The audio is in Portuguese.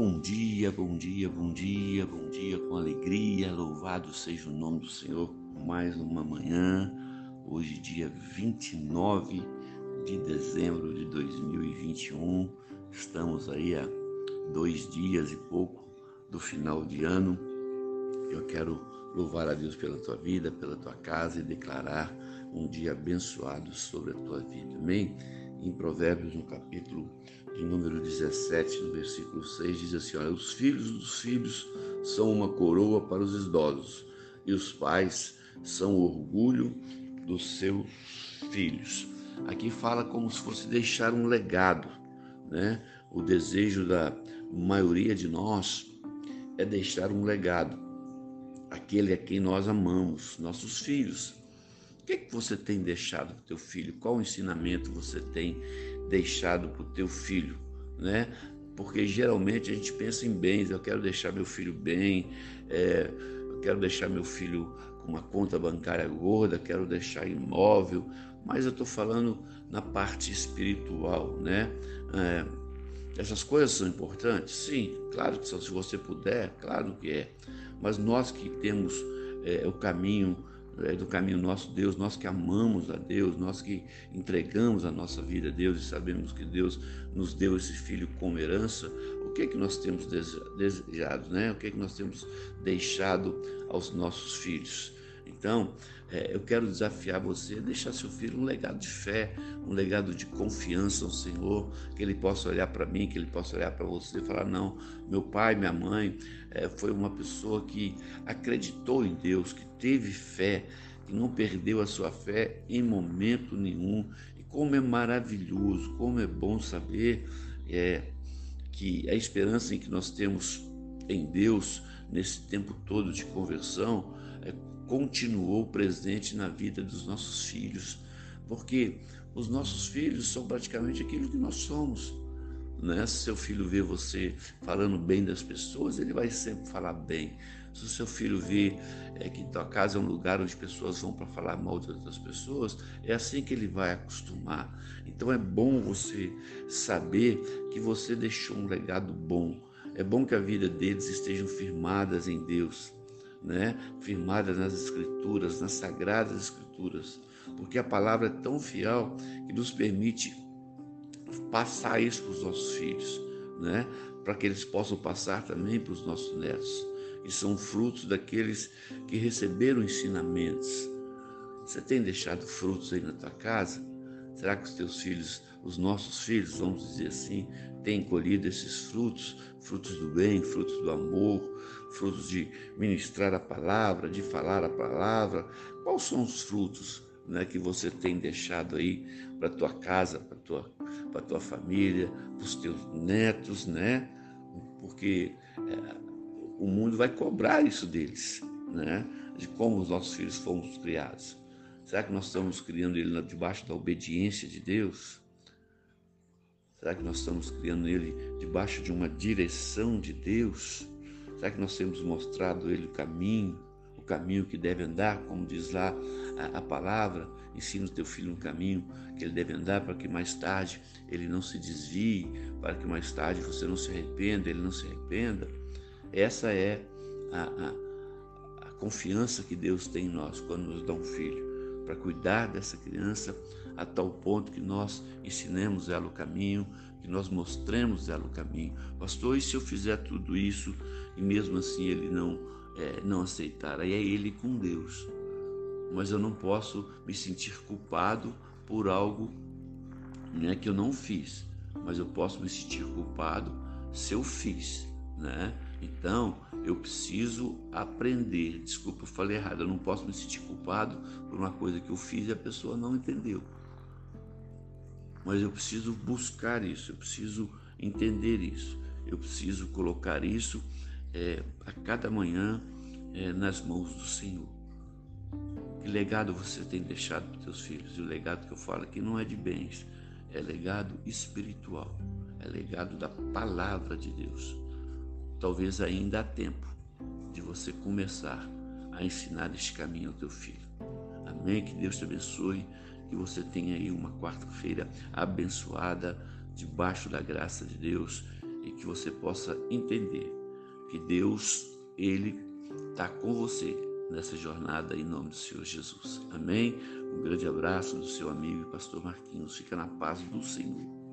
Bom dia, bom dia, bom dia, bom dia, com alegria, louvado seja o nome do Senhor. Mais uma manhã, hoje, dia 29 de dezembro de 2021. Estamos aí há dois dias e pouco do final de ano. Eu quero louvar a Deus pela tua vida, pela tua casa e declarar um dia abençoado sobre a tua vida. Amém? Em Provérbios, no capítulo de número 17, no versículo 6, diz assim: olha, os filhos dos filhos são uma coroa para os idosos, e os pais são orgulho dos seus filhos. Aqui fala como se fosse deixar um legado, né? O desejo da maioria de nós é deixar um legado, aquele a quem nós amamos, nossos filhos. O que, é que você tem deixado para o teu filho? Qual ensinamento você tem deixado para o teu filho, né? Porque geralmente a gente pensa em bens, eu quero deixar meu filho bem, é, eu quero deixar meu filho com uma conta bancária gorda, quero deixar imóvel, mas eu estou falando na parte espiritual, né? É, essas coisas são importantes? Sim, claro que são, se você puder, claro que é. Mas nós que temos é, o caminho é, do caminho nosso Deus, nós que amamos a Deus, nós que entregamos a nossa vida a Deus e sabemos que Deus nos deu esse filho como herança, o que é que nós temos desejado, né? O que é que nós temos deixado aos nossos filhos? Então, é, eu quero desafiar você a deixar seu filho um legado de fé, um legado de confiança ao Senhor, que ele possa olhar para mim, que ele possa olhar para você e falar: não, meu pai, minha mãe é, foi uma pessoa que acreditou em Deus, que teve fé, que não perdeu a sua fé em momento nenhum. E como é maravilhoso, como é bom saber é, que a esperança em que nós temos em Deus nesse tempo todo de conversão é, continuou presente na vida dos nossos filhos, porque os nossos filhos são praticamente aquilo que nós somos. Né? Se seu filho vê você falando bem das pessoas, ele vai sempre falar bem. Se o seu filho vê é, que tua casa é um lugar onde pessoas vão para falar mal de outras pessoas, é assim que ele vai acostumar. Então é bom você saber que você deixou um legado bom. É bom que a vida deles estejam firmadas em Deus, né? firmadas nas Escrituras, nas Sagradas Escrituras, porque a palavra é tão fiel que nos permite passar isso para os nossos filhos, né? para que eles possam passar também para os nossos netos, que são frutos daqueles que receberam ensinamentos. Você tem deixado frutos aí na tua casa? Será que os teus filhos, os nossos filhos, vamos dizer assim, têm colhido esses frutos? Frutos do bem, frutos do amor, frutos de ministrar a palavra, de falar a palavra. Quais são os frutos né, que você tem deixado aí para tua casa, para tua, para tua família, para os teus netos, né? Porque é, o mundo vai cobrar isso deles, né? De como os nossos filhos fomos criados. Será que nós estamos criando ele debaixo da obediência de Deus? Será que nós estamos criando ele debaixo de uma direção de Deus? Será que nós temos mostrado ele o caminho? caminho que deve andar, como diz lá a, a palavra, ensina o teu filho um caminho que ele deve andar para que mais tarde ele não se desvie, para que mais tarde você não se arrependa, ele não se arrependa. Essa é a, a, a confiança que Deus tem em nós quando nos dá um filho, para cuidar dessa criança a tal ponto que nós ensinemos ela o caminho, que nós mostremos ela o caminho. Pastor, e se eu fizer tudo isso e mesmo assim ele não é, não aceitar. Aí é ele com Deus. Mas eu não posso me sentir culpado por algo né, que eu não fiz. Mas eu posso me sentir culpado se eu fiz. Né? Então, eu preciso aprender. Desculpa, eu falei errado. Eu não posso me sentir culpado por uma coisa que eu fiz e a pessoa não entendeu. Mas eu preciso buscar isso, eu preciso entender isso, eu preciso colocar isso é, a cada manhã é, nas mãos do Senhor. Que legado você tem deixado para os teus filhos? E o legado que eu falo aqui não é de bens, é legado espiritual, é legado da palavra de Deus. Talvez ainda há tempo de você começar a ensinar este caminho ao teu filho. Amém? Que Deus te abençoe, que você tenha aí uma quarta-feira abençoada, debaixo da graça de Deus e que você possa entender que Deus, Ele está com você nessa jornada em nome do Senhor Jesus. Amém? Um grande abraço do seu amigo e pastor Marquinhos. Fica na paz do Senhor.